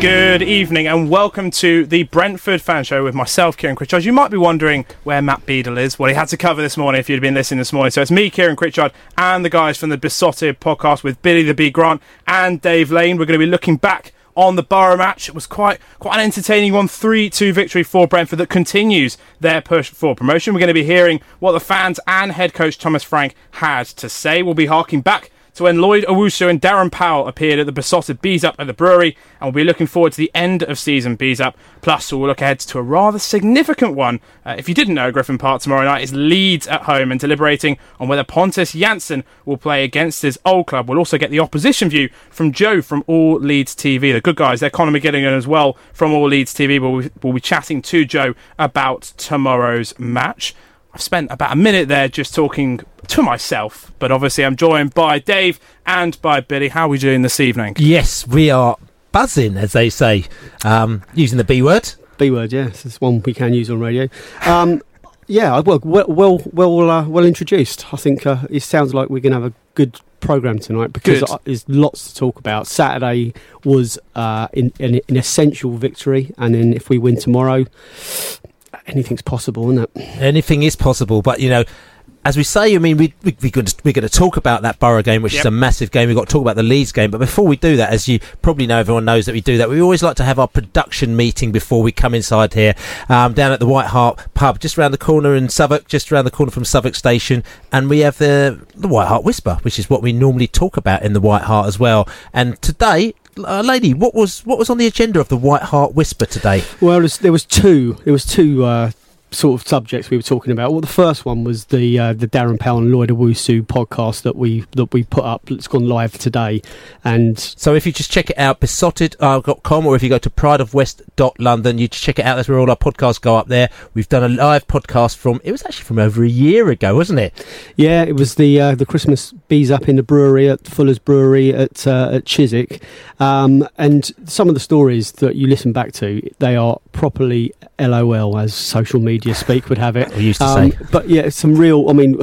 Good evening and welcome to the Brentford Fan Show with myself, Kieran Critchard. You might be wondering where Matt Beadle is. Well, he had to cover this morning if you'd been listening this morning. So it's me, Kieran Critchard, and the guys from the Beesotted podcast with Billy the Bee Grant and Dave Lane. We're going to be looking back on the Boro match. It was quite quite an entertaining one, 3-2 victory for Brentford that continues their push for promotion. We're going to be hearing what the fans and head coach Thomas Frank had to say. We'll be harking back to when Lloyd Owusu and Darren Powell appeared at the Beesotted Bees Up at the brewery, and we'll be looking forward to the end of season Bees Up. Plus, we'll look ahead to a rather significant one. Uh, if you didn't know, Griffin Park tomorrow night is Leeds at home and deliberating on whether Pontus Jansson will play against his old club. We'll also get the opposition view from Joe from All Leeds TV. The good guys, they're Conor McGilligan as well from All Leeds TV. We'll, we'll be chatting to Joe about tomorrow's match. I've spent about a minute there just talking to myself, but obviously I'm joined by Dave and by Billy. How are we doing this evening? Yes, we are buzzing, as they say, um, using the B word. B word, yes, it's one we can use on radio. Um, yeah, well, well, well, well, uh, well introduced. I think uh, it sounds like we're going to have a good program tonight because Good. uh, there's lots to talk about. Saturday was uh, in, an, an essential victory, and then if we win tomorrow, anything's possible, isn't it? Anything is possible, but you know. As we say, I mean, we, we, we're, going to, we're going to talk about that Boro game, which Yep. is a massive game. We've got to talk about the Leeds game. But before we do that, as you probably know, everyone knows that we do that. We always like to have our production meeting before we come inside here, um, down at the White Hart pub, just around the corner in Southwark, just around the corner from Southwark Station. And we have the, the White Hart Whisper, which is what we normally talk about in the White Hart as well. And today, uh, Laney, what was what was on the agenda of the White Hart Whisper today? Well, there was, there was two. There was two uh, sort of subjects we were talking about. Well, the first one was the uh, the Darren Powell and Lloyd Owusu podcast that we that we put up. It's gone live today, and So if you just check it out, beesotted.com, or if you go to prideofwest.london, you just check it out. That's where all our podcasts go up there. We've done a live podcast from, it was actually from over a year ago, wasn't it? Yeah, it was the uh, the Christmas bees up in the brewery at Fuller's Brewery at uh, at Chiswick, um, and some of the stories that you listen back to, they are properly LOL as social media speak would have it. We used to Um, say. but yeah, some real. I mean.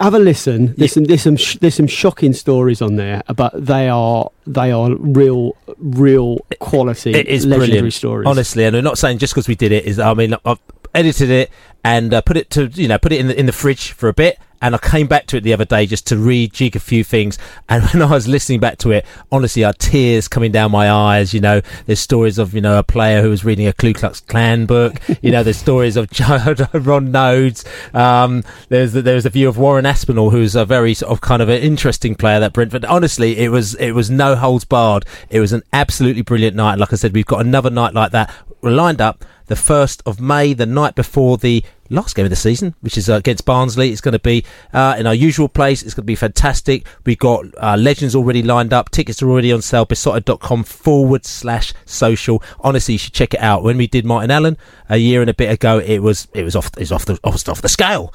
Have a listen. There's some there's some sh- there's some shocking stories on there, but they are they are real real quality It is legendary brilliant, stories. honestly. And I'm not saying just because we did it is. I mean, I've edited it and uh, put it to you know put it in the in the fridge for a bit. And I came back to it the other day just to rejig a few things. And when I was listening back to it, honestly, I had tears coming down my eyes. You know, there's stories of you know a player who was reading a Ku Klux Klan book. you know, there's stories of Ron Noades. Um, there's the, there's a view of Warren Aspinall, who's a very sort of kind of an interesting player that Brentford. Honestly, it was it was no holds barred. It was an absolutely brilliant night. Like I said, we've got another night like that lined up. The first of May, the night before the last game of the season, which is uh, against Barnsley. It's going to be uh, in our usual place. It's going to be fantastic. We've got uh, legends already lined up. Tickets are already on sale. Beesotted.com forward slash social. Honestly, you should check it out. When we did Martin Allen a year and a bit ago, it was it was off it was off the off, off the scale.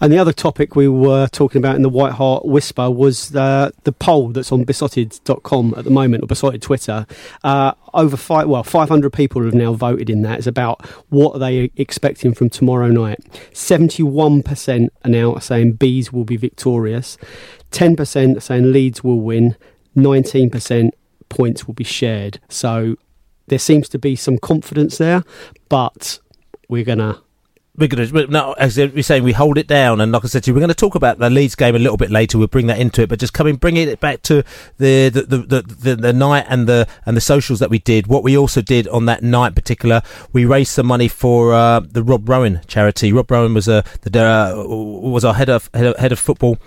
And the other topic we were talking about in the White Hart Whisper was uh, the poll that's on beesotted.com at the moment, or besotted Twitter. Uh, over five, well, 500 people have now voted in that. It's about what are they expecting from tomorrow night. 71% are now saying bees will be victorious. 10% are saying Leeds will win. 19% points will be shared. So there seems to be some confidence there, but we're going to we're going to no, as we're saying, we hold it down, and like I said to you, we're going to talk about the Leeds game a little bit later. We'll bring that into it, but just coming, bringing it back to the the, the the, the, night and the and the socials that we did. What we also did on that night, particular, we raised some money for uh, the Rob Rowan charity. Rob Rowan was a the uh, was our head of, head of head of football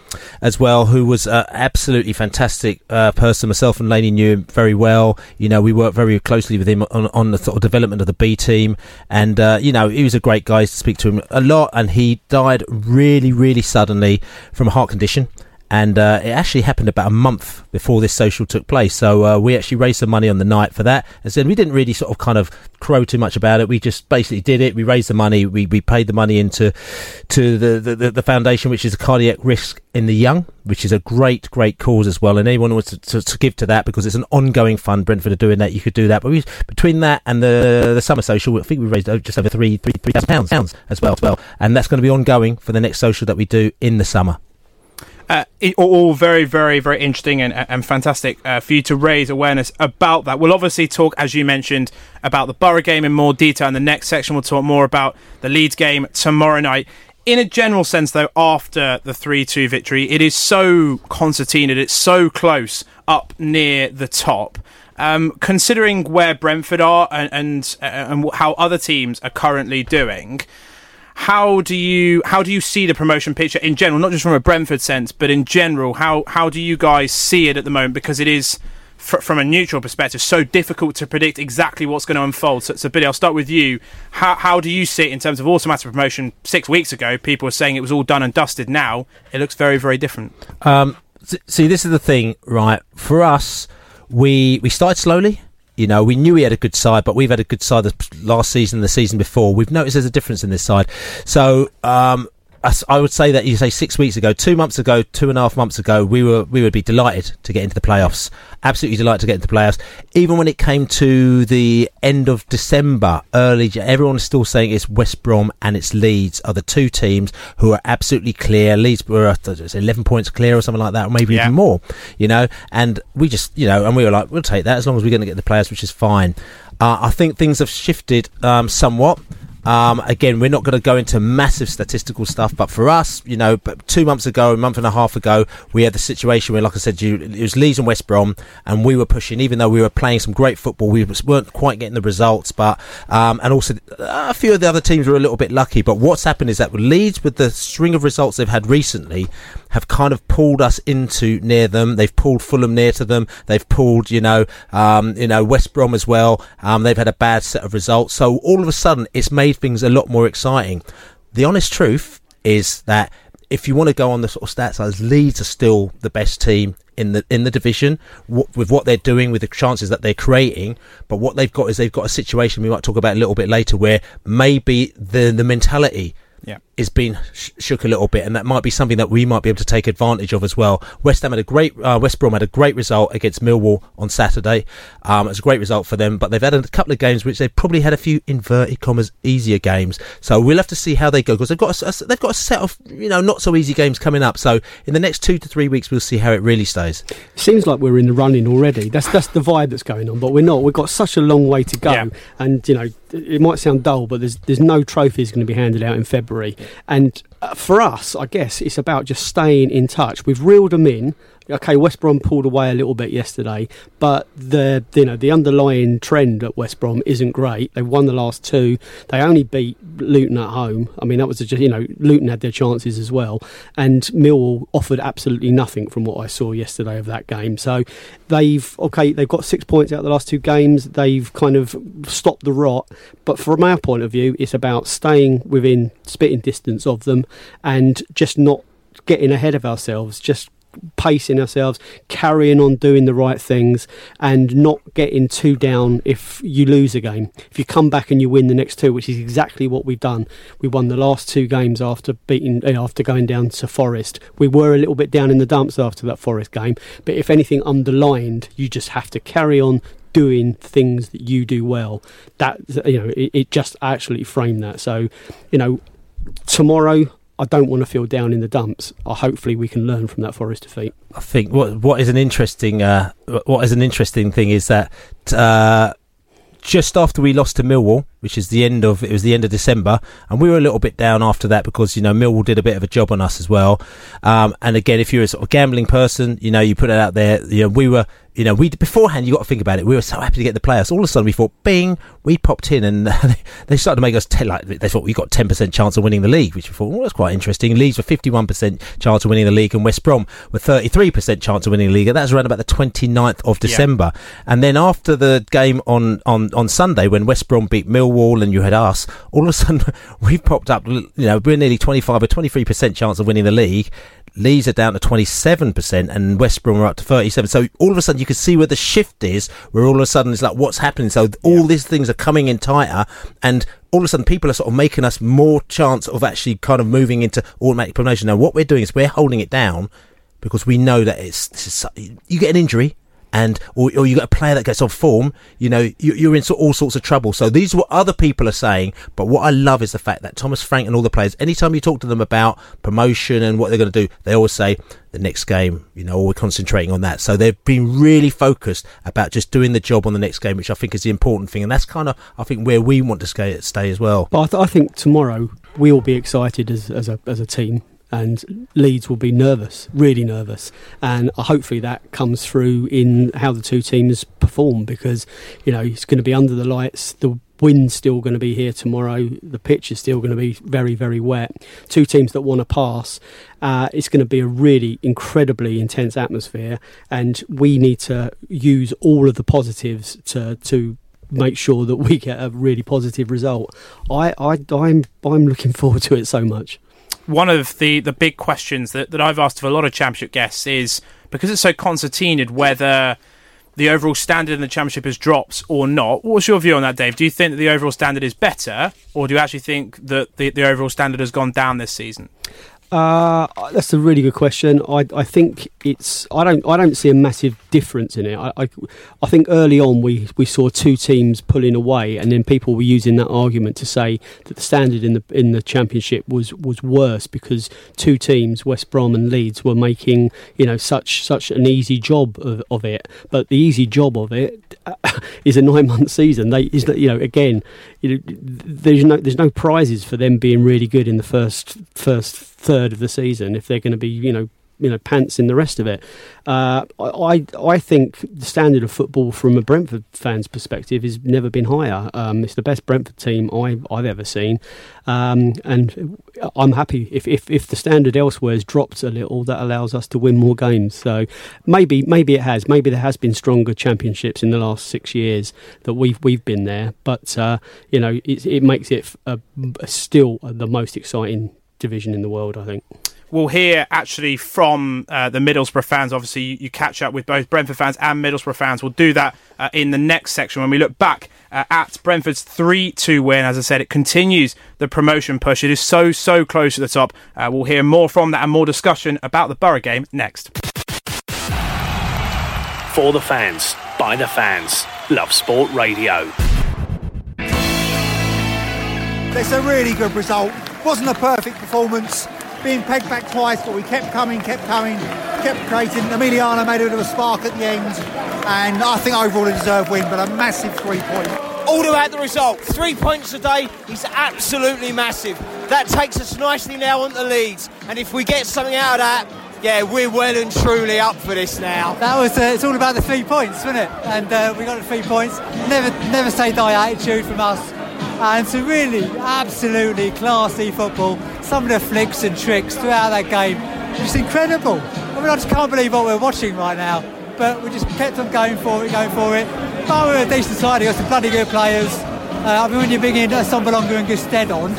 as well, who was uh, absolutely fantastic uh, person. Myself and Laney knew him very well. You know, we worked very closely with him on, on the sort of development of the B team, and uh, you know, he was a great guy to speak to him a lot, and he died really, really suddenly from a heart condition. And uh, it actually happened about a month before this social took place. So uh, we actually raised some money on the night for that. And said we didn't really sort of kind of crow too much about it. We just basically did it. We raised the money. We, we paid the money into to the, the, the foundation, which is a cardiac risk in the young, which is a great, great cause as well. And anyone wants to, to, to, give to that because it's an ongoing fund, Brentford are doing that, you could do that. But we, between that and the the summer social, I think we raised just over three three three thousand pounds as well, as well. And that's going to be ongoing for the next social that we do in the summer. Uh, all very, very, very interesting and, and fantastic uh, for you to raise awareness about that. We'll obviously talk, as you mentioned, about the Boro game in more detail. In the next section, we'll talk more about the Leeds game tomorrow night. In a general sense, though, after the 3 2 victory, it is so concertinaed, it's so close up near the top. Um, considering where Brentford are and, and, uh, and how other teams are currently doing, how do you how do you see the promotion picture in general, not just from a Brentford sense, but in general? How how do you guys see it at the moment? Because it is fr- from a neutral perspective so difficult to predict exactly what's going to unfold. So, so Billy, I'll start with you. How how do you see it in terms of automatic promotion? Six weeks ago, people were saying it was all done and dusted. Now it looks very very different. Um, see, this is the thing, right? For us, we we started slowly you know, we knew we had a good side, but we've had a good side the last season, the season before. We've noticed there's a difference in this side. So, um, I would say that you say six weeks ago, two months ago, two and a half months ago, we were we would be delighted to get into the playoffs. Absolutely delighted to get into the playoffs. Even when it came to the end of December, early, everyone is still saying it's West Brom and it's Leeds are the two teams who are absolutely clear. Leeds were eleven points clear or something like that, or maybe yeah. even more. You know, and we just you know, and we were like, we'll take that as long as we're going to get the players, which is fine. Uh, I think things have shifted um, somewhat. Um, again, we're not going to go into massive statistical stuff, but for us, you know, two months ago, a month and a half ago, we had the situation where, like I said, you, it was Leeds and West Brom, and we were pushing, even though we were playing some great football, we weren't quite getting the results, but, um, and also a few of the other teams were a little bit lucky. But what's happened is that Leeds, with the string of results they've had recently, have kind of pulled us into near them. They've pulled Fulham near to them. They've pulled, you know, um, you know, West Brom as well. Um, they've had a bad set of results. So all of a sudden, it's made things a lot more exciting. The honest truth is that if you want to go on the sort of stats, as Leeds are still the best team in the in the division with what they're doing with the chances that they're creating. But what they've got is they've got a situation we might talk about a little bit later where maybe the the mentality yeah. is being sh- shook a little bit, and that might be something that we might be able to take advantage of as well. West Ham had a great, uh, West Brom had a great result against Millwall on Saturday. Um, it was a great result for them, but they've had a couple of games which they've probably had a few inverted commas easier games. So we'll have to see how they go because they've got a, a, they've got a set of you know not so easy games coming up. So in the next two to three weeks, we'll see how it really stays. Seems like we're in the running already. That's that's the vibe that's going on, but we're not. We've got such a long way to go, yeah. and you know it might sound dull, but there's there's no trophies going to be handed out in February, and uh, for us, I guess it's about just staying in touch. We've reeled them in okay, West Brom pulled away a little bit yesterday, but the you know the underlying trend at West Brom isn't great. They won the last two. They only beat Luton at home. I mean, that was just you know Luton had their chances as well, and Millwall offered absolutely nothing from what I saw yesterday of that game. So they've okay, they've got six points out of the last two games. They've kind of stopped the rot, but from our point of view, it's about staying within spitting distance of them and just not getting ahead of ourselves. Just pacing ourselves, carrying on doing the right things, and not getting too down if you lose a game. If you come back and you win the next two, which is exactly what we've done, we won the last two games after beating eh, after going down to Forest. We were a little bit down in the dumps after that Forest game, but if anything underlined, you just have to carry on doing things that you do well. That you know, it, it just actually framed that. So, you know, tomorrow I don't want to feel down in the dumps. Uh, hopefully, we can learn from that Forest defeat. I think what what is an interesting uh, what is an interesting thing is that uh, just after we lost to Millwall, which is the end of it was the end of December, and we were a little bit down after that because you know Millwall did a bit of a job on us as well. Um, and again, if you're a sort of gambling person, you know you put it out there. You know we were you know, we beforehand you got to think about it. We were so happy to get the playoffs. All of a sudden, we thought, bing, we popped in, and they started to make us tell like they thought we got ten percent chance of winning the league, which we thought, well, that's quite interesting. Leeds were fifty one percent chance of winning the league, and West Brom were thirty three percent chance of winning the league. And that was around about the 29th of December. Yeah. And then after the game on on on Sunday, when West Brom beat Millwall, and you had us, all of a sudden we've popped up. You know, we're nearly twenty five or twenty three percent chance of winning the league. Leeds are down to 27% and West Brom are up to 37. So all of a sudden you can see where the shift is, where all of a sudden it's like, what's happening? So all yeah. these things are coming in tighter and all of a sudden people are sort of making us more chance of actually kind of moving into automatic promotion. Now what we're doing is we're holding it down because we know that it's, you get an injury, and or, or you got a player that gets off form, you know, you, are in all sorts of trouble. So these are what other people are saying. But what I love is the fact that Thomas Frank and all the players, anytime you talk to them about promotion and what they're going to do, they always say the next game, you know, we're concentrating on that. So they've been really focused about just doing the job on the next game, which I think is the important thing. And that's kind of, I think, where we want to stay, stay as well. But I, th- I think tomorrow we'll be excited as, as a as a team and Leeds will be nervous, really nervous, and hopefully that comes through in how the two teams perform because you know it's going to be under the lights. The wind's still going to be here tomorrow. The pitch is still going to be very, very wet. Two teams that want to pass. Uh, it's going to be a really incredibly intense atmosphere, and we need to use all of the positives to to make sure that we get a really positive result. I, I I'm I'm looking forward to it so much one of the, the big questions that, that I've asked of a lot of championship guests is because it's so concertinaed whether the overall standard in the championship has dropped or not. What's your view on that, Dave? Do you think that the overall standard is better, or do you actually think that the, the overall standard has gone down this season? Uh, that's a really good question. I, I think it's I don't I don't see a massive difference in it. I, I, I think early on we, we saw two teams pulling away, and then people were using that argument to say that the standard in the in the championship was, was worse because two teams, West Brom and Leeds, were making you know such such an easy job of, of it. But the easy job of it is a nine month season. They is that you know again you know, there's no there's no prizes for them being really good in the first first third of the season if they're going to be you know you know pants in the rest of it. Uh, I I think the standard of football from a Brentford fan's perspective has never been higher. Um, it's the best Brentford team I, I've ever seen, um, and I'm happy if, if if the standard elsewhere has dropped a little. That allows us to win more games. So maybe maybe it has. Maybe there has been stronger championships in the last six years that we've we've been there. But uh, you know it, it makes it a, a still the most exciting division in the world. I think we'll hear actually from uh, the Middlesbrough fans. Obviously, you, you, catch up with both Brentford fans and Middlesbrough fans. We'll do that uh, in the next section when we look back uh, at Brentford's 3 2 win. As I said, it continues the promotion push. It is so, so close to the top. Uh, we'll hear more from that and more discussion about the Boro game next. For the fans, by the fans, Love Sport Radio. It's a really good result. Wasn't a perfect performance being pegged back twice, but we kept coming, kept coming, kept creating. Emiliano made a bit of a spark at the end, and I think overall a deserved win, but a massive three point. All about the result. Three points today is absolutely massive. That takes us nicely now on the Leeds, and if we get something out of that, yeah, we're well and truly up for this now. That was uh, it's all about the three points, wasn't it? And uh, we got the three points. Never, never say die attitude from us and some really absolutely classy football. Some of the flicks and tricks throughout that game, just incredible. I mean, I just can't believe what we're watching right now. But we just kept on going for it, going for it. But we're a decent side. We got some bloody good players. Uh, I mean, when you bring in Assombalonga and Gestede on,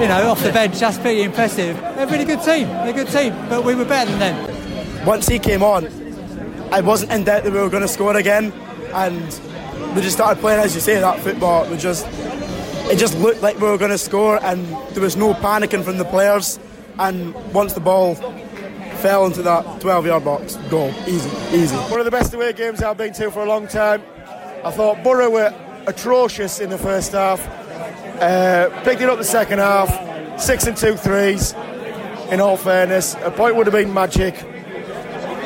you know, off the bench, that's pretty impressive. They're a really good team. They're a good team, but we were better than them. once he came on, I wasn't in doubt that we were going to score again, and we just started playing, as you say, that football. We just it just looked like we were going to score, and there was no panicking from the players. And once the ball fell into that 12-yard box, goal, easy, easy. One of the best away games I've been to for a long time. I thought Boro were atrocious in the first half. Uh, picked it up the second half, six and two threes. In all fairness, a point would have been magic.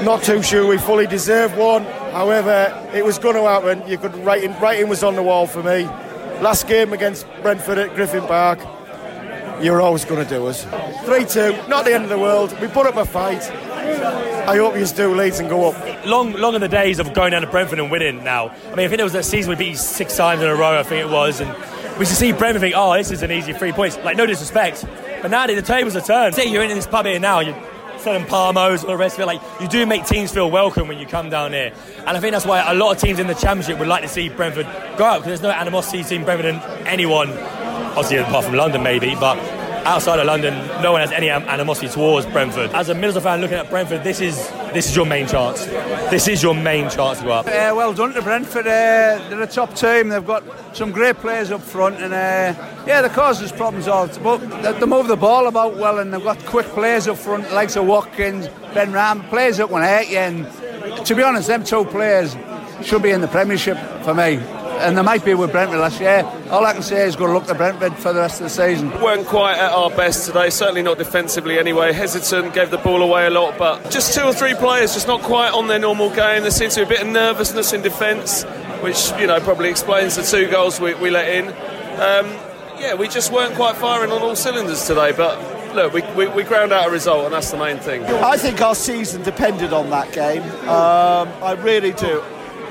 Not too sure we fully deserved one. However, it was going to happen. You could writing writing was on the wall for me. Last game against Brentford at Griffin Park, you're always going to do us. 3 2, not the end of the world. We put up a fight. I hope you do Leeds and go up. Long, long in the days of going down to Brentford and winning now. I mean, I think there was that season we beat six times in a row, I think it was, and we should see Brentford think, oh, this is an easy three points. Like, no disrespect. But now the tables are turned. See, you're in this pub here now, you're selling Parmos, all the rest of it. Like, you do make teams feel welcome when you come down here. And I think that's why a lot of teams in the Championship would like to see Brentford go up, because there's no animosity between Brentford and anyone, obviously apart from London maybe, but outside of London, no one has any animosity towards Brentford. As a Middlesbrough fan looking at Brentford, this is this is your main chance. This is your main chance to go up. Uh, well done to Brentford. Uh, they're a top team. They've got some great players up front, and uh, yeah, they cause us problems all. But they, move the ball about well, and they've got quick players up front, like of Watkins, Benrahma, players that can hurt you. And to be honest, them two players should be in the Premiership for me and they might be with Brentford last year. All I can say is good luck to look to Brentford for the rest of the season. We weren't quite at our best today, certainly not defensively anyway. Hesitant, gave the ball away a lot, but just two or three players just not quite on their normal game. There seems to be a bit of nervousness in defence, which you know probably explains the two goals we, we let in. Um, yeah, we just weren't quite firing on all cylinders today, but look, we, we, we, ground out a result, and that's the main thing. I think our season depended on that game. Um, I really do.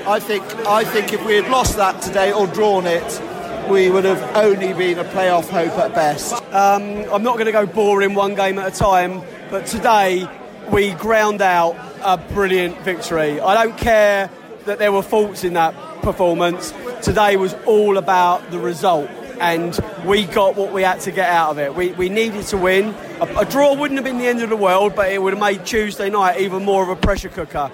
I think I think if we had lost that today or drawn it, we would have only been a playoff hope at best. Um, I'm not going to go boring one game at a time, but today we ground out a brilliant victory. I don't care that there were faults in that performance. Today was all about the result. And we got what we had to get out of it. We, we needed to win. A, a draw wouldn't have been the end of the world, but it would have made Tuesday night even more of a pressure cooker.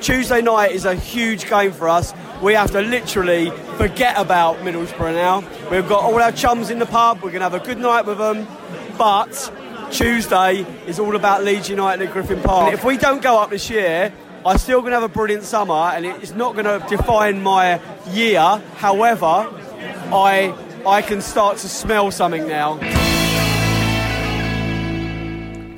Tuesday night is a huge game for us. We have to literally forget about Middlesbrough now. We've got all our chums in the pub. We're going to have a good night with them. But Tuesday is all about Leeds United at Griffin Park. And if we don't go up this year, I'm still going to have a brilliant summer, and it's not going to define my year. However, I I can start to smell something now.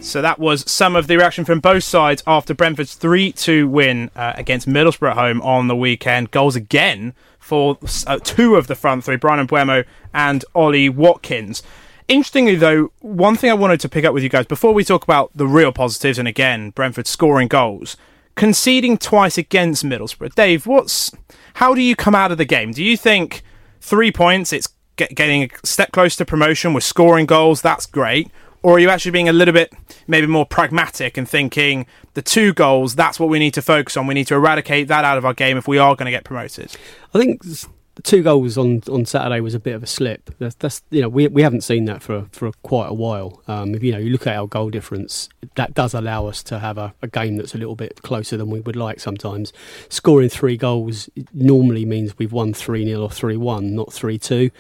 So that was some of the reaction from both sides after Brentford's 3 2 win uh, against Middlesbrough at home on the weekend. Goals again for uh, two of the front three, Bryan Mbeumo and Ollie Watkins. Interestingly, though, one thing I wanted to pick up with you guys before we talk about the real positives, and again, Brentford scoring goals, conceding twice against Middlesbrough. Dave, what's how do you come out of the game? Do you think three points, it's get, getting a step close to promotion, we're scoring goals, that's great? Or are you actually being a little bit maybe more pragmatic and thinking the two goals, that's what we need to focus on. We need to eradicate that out of our game if we are going to get promoted? I think two goals on, on Saturday was a bit of a slip. That's, that's you know we we haven't seen that for for quite a while. Um, if you know you look at our goal difference, that does allow us to have a, a game that's a little bit closer than we would like sometimes. Scoring three goals normally means we've won three 0 or three one, not three two.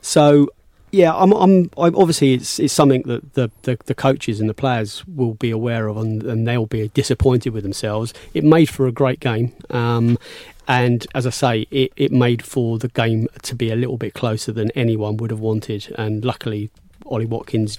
So yeah, I'm, I'm, I'm, obviously it's it's something that the, the, the, coaches and the players will be aware of, and, and, they'll be disappointed with themselves. It made for a great game, um, and as I say, it, it made for the game to be a little bit closer than anyone would have wanted. And luckily, Ollie Watkins,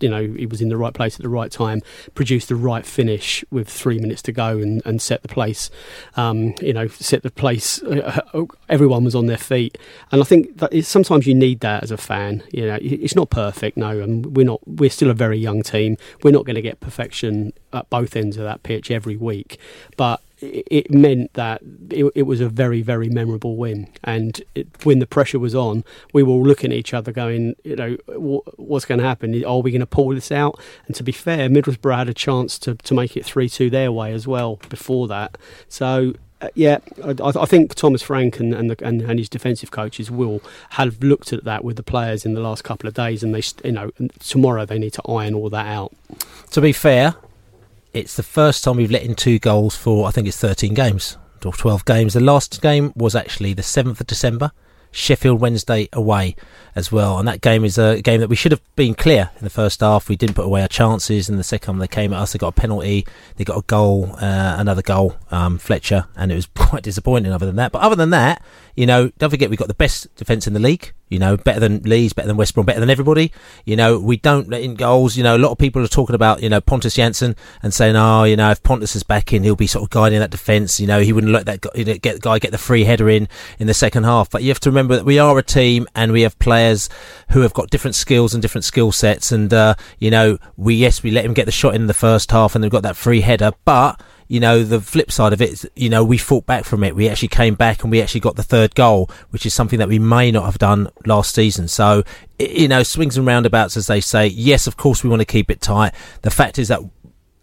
you know, he was in the right place at the right time, produced the right finish with three minutes to go and, and set the place, um, you know, set the place. Uh, uh, everyone was on their feet. And I think that sometimes you need that as a fan. You know, it's not perfect, no, and we're not, we're still a very young team. We're not going to get perfection at both ends of that pitch every week. But it meant that it, it, was a very, very memorable win. And it, when the pressure was on, we were all looking at each other, going, you know, what's going to happen? Are we going to pull this out? And to be fair, Middlesbrough had a chance to, to make it 3 2 their way as well before that. So uh, yeah, I, I, think Thomas Frank and and, the, and, and his defensive coaches will have looked at that with the players in the last couple of days, and they, you know, tomorrow they need to iron all that out. To be fair, it's the first time we've let in two goals for I think it's 13 games or 12 games. The last game was actually the 7th of December. Sheffield Wednesday away as well. And that game is a game that we should have been clear in the first half. We didn't put away our chances. In the second, they came at us. They got a penalty. They got a goal, uh, another goal, um, Fletcher, and it was quite disappointing. Other than that, but other than that, you know, don't forget we've got the best defence in the league. You know, better than Leeds, better than West Brom, better than everybody. You know, we don't let in goals. You know, a lot of people are talking about, you know, Pontus Jansson and saying, oh, you know, if Pontus is back in, he'll be sort of guiding that defence. You know, he wouldn't let that guy get, guy get the free header in in the second half. But you have to remember that we are a team and we have players who have got different skills and different skill sets. And, uh, you know, we, yes, we let him get the shot in the first half and they've got that free header, but you know, the flip side of it is, you know, we fought back from it. We actually came back and we actually got the third goal, which is something that we may not have done last season. So, you know, swings and roundabouts, as they say. Yes, of course, we want to keep it tight. The fact is that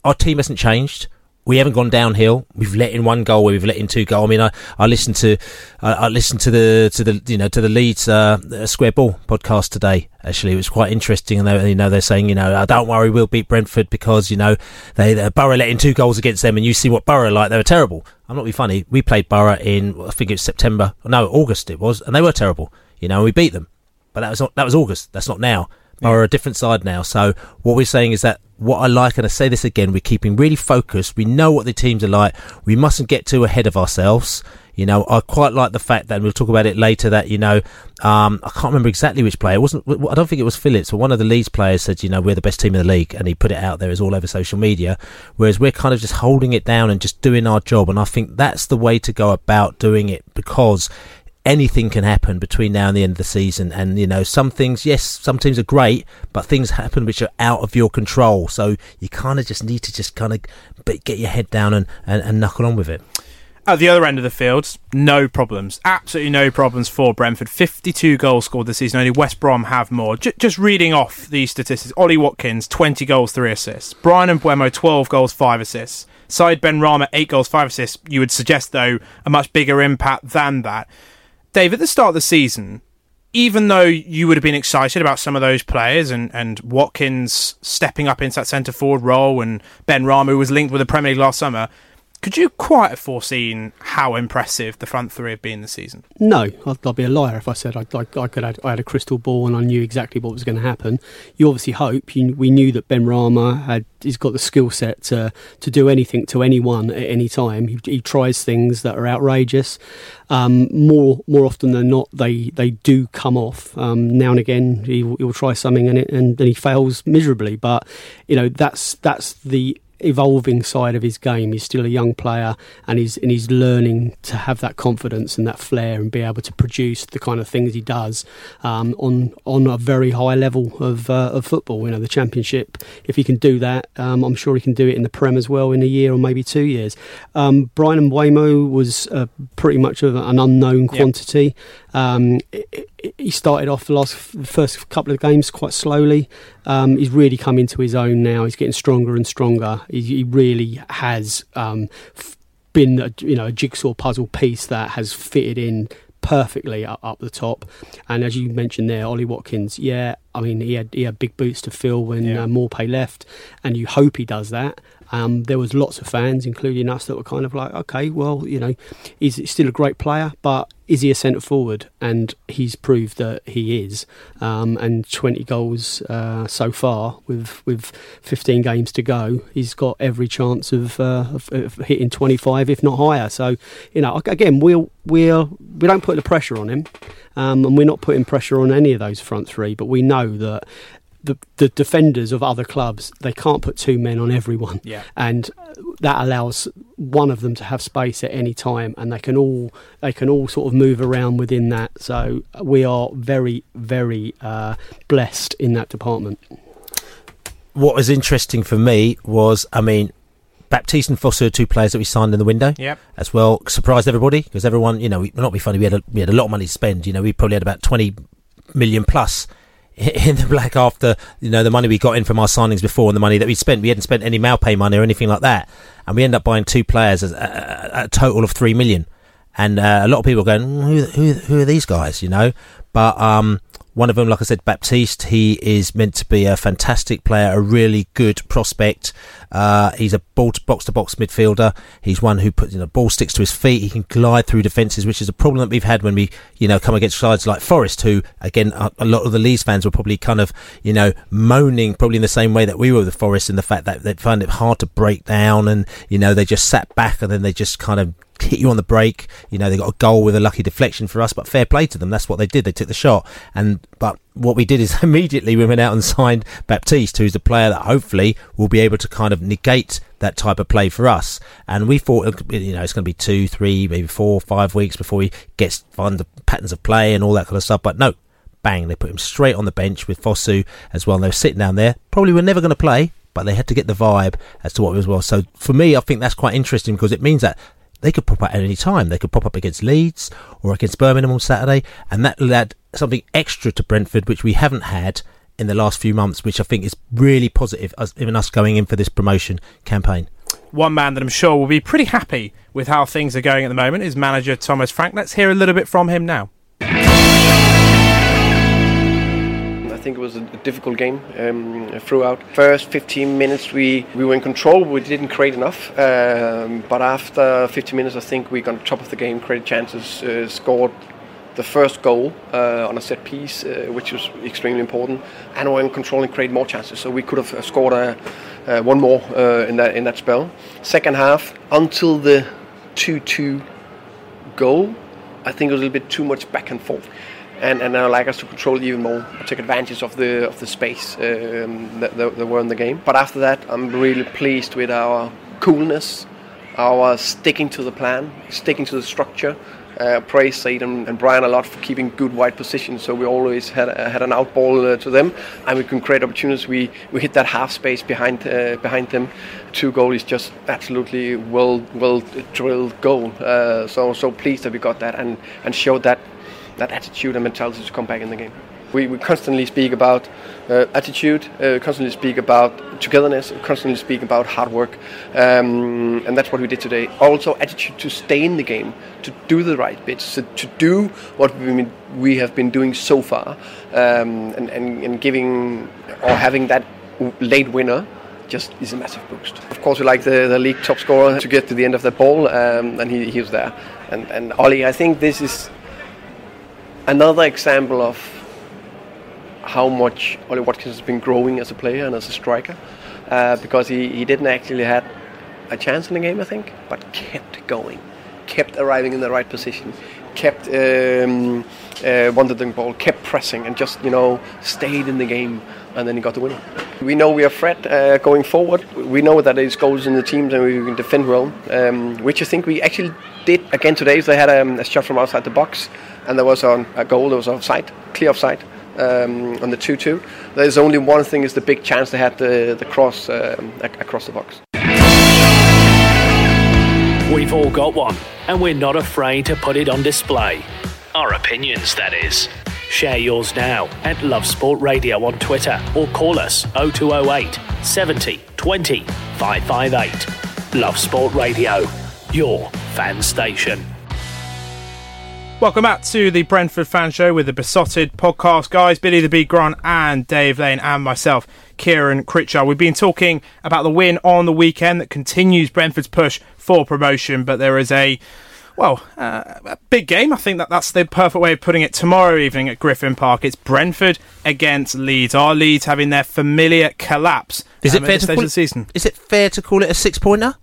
our team hasn't changed we haven't gone downhill. We've let in one goal we've let in two goals. I mean, I, I listened to I, I listened to the to the you know to the Leeds uh, Square Ball podcast today. Actually, it was quite interesting, and they you know they're saying you know uh, don't worry, we'll beat Brentford because you know they, they Boro let in two goals against them, and you see what Boro like. They were terrible. I'm not being funny. We played Boro in I think it was September, no August it was, and they were terrible. You know, and we beat them, but that was not, that was August. That's not now. Boro are a different side now. So what we're saying is that what I like, and I say this again, we're keeping really focused. We know what the teams are like. We mustn't get too ahead of ourselves. You know, I quite like the fact that, and we'll talk about it later, that, you know, um, I can't remember exactly which player. It wasn't, I don't think it was Phillips, but one of the Leeds players said, you know, we're the best team in the league. And he put it out there as all over social media. Whereas we're kind of just holding it down and just doing our job. And I think that's the way to go about doing it because anything can happen between now and the end of the season. And, you know, some things, yes, some teams are great, but things happen which are out of your control. So you kind of just need to just kind of get your head down and, and, and knuckle on with it. At the other end of the field, no problems. Absolutely no problems for Brentford. 52 goals scored this season. Only West Brom have more. J- just reading off these statistics Ollie Watkins, 20 goals, 3 assists. Bryan and Mbeumo, 12 goals, 5 assists. Said Ben Benrahma, 8 goals, 5 assists. You would suggest, though, a much bigger impact than that. Dave, at the start of the season, even though you would have been excited about some of those players and, and Watkins stepping up into that centre forward role and Benrahma was linked with the Premier League last summer, could you quite have foreseen how impressive the front three have been this season? No, I'd, I'd be a liar if I said I, I, I could. I had a crystal ball and I knew exactly what was going to happen. You obviously hope. You, we knew that Benrahma had. He's got the skill set to to do anything to anyone at any time. He, he tries things that are outrageous. Um, more more often than not, they they do come off. Um, now and again, he, he will try something and it, and then he fails miserably. But you know that's that's the evolving side of his game. He's still a young player, and he's and he's learning to have that confidence and that flair, and be able to produce the kind of things he does um, on on a very high level of uh, of football. You know, the Championship. If he can do that, um, I'm sure he can do it in the Prem as well in a year or maybe two years. Um, and Mbeumo was uh, pretty much an unknown quantity. Um, he started off the last first couple of games quite slowly. Um, he's really come into his own now. He's getting stronger and stronger. He, he really has um, been a, you know a jigsaw puzzle piece that has fitted in perfectly up, up the top. And as you mentioned there, Ollie Watkins, yeah, I mean he had he had big boots to fill when yeah. uh, Maupay left, and you hope he does that. Um, there was lots of fans, including us, that were kind of like, okay, well, you know, he's still a great player, but is he a centre forward? And he's proved that he is. Um, and 20 goals uh, so far with with 15 games to go. He's got every chance of, uh, of, of, hitting 25, if not higher. So, you know, again, we'll, we'll, we don't put the pressure on him. Um, and we're not putting pressure on any of those front three, but we know that the, the defenders of other clubs they can't put two men on everyone yeah. and that allows one of them to have space at any time and they can all they can all sort of move around within that so we are very very uh, blessed in that department what was interesting for me was i mean Baptiste and Fosu are two players that we signed in the window. Yep. As well, surprised everybody because everyone, you know, we, not be funny. We had a, we had a lot of money to spend. You know, we probably had about twenty million plus in the black after you know the money we got in from our signings before and the money that we spent. We hadn't spent any Maupay money or anything like that, and we end up buying two players at a, a total of three million. And uh, a lot of people are going, who, who, who are these guys? You know, but um, One of them, like I said, Baptiste, he is meant to be a fantastic player, a really good prospect. Uh, he's a box to box midfielder. He's one who puts, you know, ball sticks to his feet. He can glide through defences, which is a problem that we've had when we, you know, come against sides like Forest, who, again, a, a lot of the Leeds fans were probably kind of, you know, moaning probably in the same way that we were with Forest in the fact that they find it hard to break down and, you know, they just sat back and then they just kind of hit you on the break. You know, they got a goal with a lucky deflection for us, but fair play to them. That's what they did. They took the shot. And, but what we did is immediately we went out and signed Baptiste, who's a player that hopefully will be able to kind of negate that type of play for us. And we thought, you know, it's going to be two, three, maybe four, five weeks before he gets find the patterns of play and all that kind of stuff. But no, bang, they put him straight on the bench with Fosu as well. And they were sitting down there. Probably were never going to play, but they had to get the vibe as to what was well. So for me, I think that's quite interesting because it means that they could pop up at any time. They could pop up against Leeds or against Birmingham on Saturday, and that will add something extra to Brentford, which we haven't had in the last few months, which I think is really positive, even us going in for this promotion campaign. One man that I'm sure will be pretty happy with how things are going at the moment is manager Thomas Frank. Let's hear a little bit from him now. Think it was a difficult game um, throughout. First 15 minutes we, we were in control, we didn't create enough. Um, but after 15 minutes, I think we got on top of the game, created chances, uh, scored the first goal uh, on a set piece, uh, which was extremely important, and we were in control and created more chances. So we could have scored a, uh, one more uh, in that in that spell. Second half, until the 2-2 goal, I think it was a little bit too much back and forth and and like us to control even more, take advantage of the of the space um, that, that, that were in the game. But after that, I'm really pleased with our coolness, our sticking to the plan, sticking to the structure. Uh, praise Said and, Bryan a lot for keeping good wide positions. So we always had uh, had an out ball uh, to them, and we can create opportunities. We we hit that half space behind uh, behind them. Two goal is just absolutely well well drilled goal. Uh, so so pleased that we got that and and showed that that attitude and mentality to come back in the game. We, we constantly speak about uh, attitude, uh, constantly speak about togetherness, constantly speak about hard work, um, and that's what we did today. Also, attitude to stay in the game, to do the right bits, to, do what we, we have been doing so far, um, and, and, and giving or having that late winner just is a massive boost. Of course, we like the, the league top scorer to get to the end of the ball, um, and he, he was there. And, and Ollie, I think this is another example of how much Ollie Watkins has been growing as a player and as a striker uh, because he, he didn't actually had a chance in the game I think but kept going kept arriving in the right position kept um, uh, wanted the ball kept pressing and just you know stayed in the game and then he got the winner. We know we are threat uh, going forward. We know that there's goals in the teams and we can defend well, um, which I think we actually did again today. So they had um, a shot from outside the box and there was a, a goal that was offside, clear offside. Um, on the 2-2. There's only one thing: is the big chance they had the the cross um, across the box. We've all got one, and we're not afraid to put it on display. Our opinions, that is. Share yours now at Love Sport Radio on Twitter or call us 0208 70 20 558. Love Sport Radio, your fan station. Welcome back to the Brentford Fan Show with the Beesotted podcast. Guys, Billy the Big Grant and Dave Lane and myself, Kieran Critchard. We've been talking about the win on the weekend that continues Brentford's push for promotion, but there is a well, uh, a big game. I think that that's the perfect way of putting it. Tomorrow evening at Griffin Park, it's Brentford against Leeds. Our Leeds having their familiar collapse. Is um, it fair to call season? Is it fair to call it a six pointer?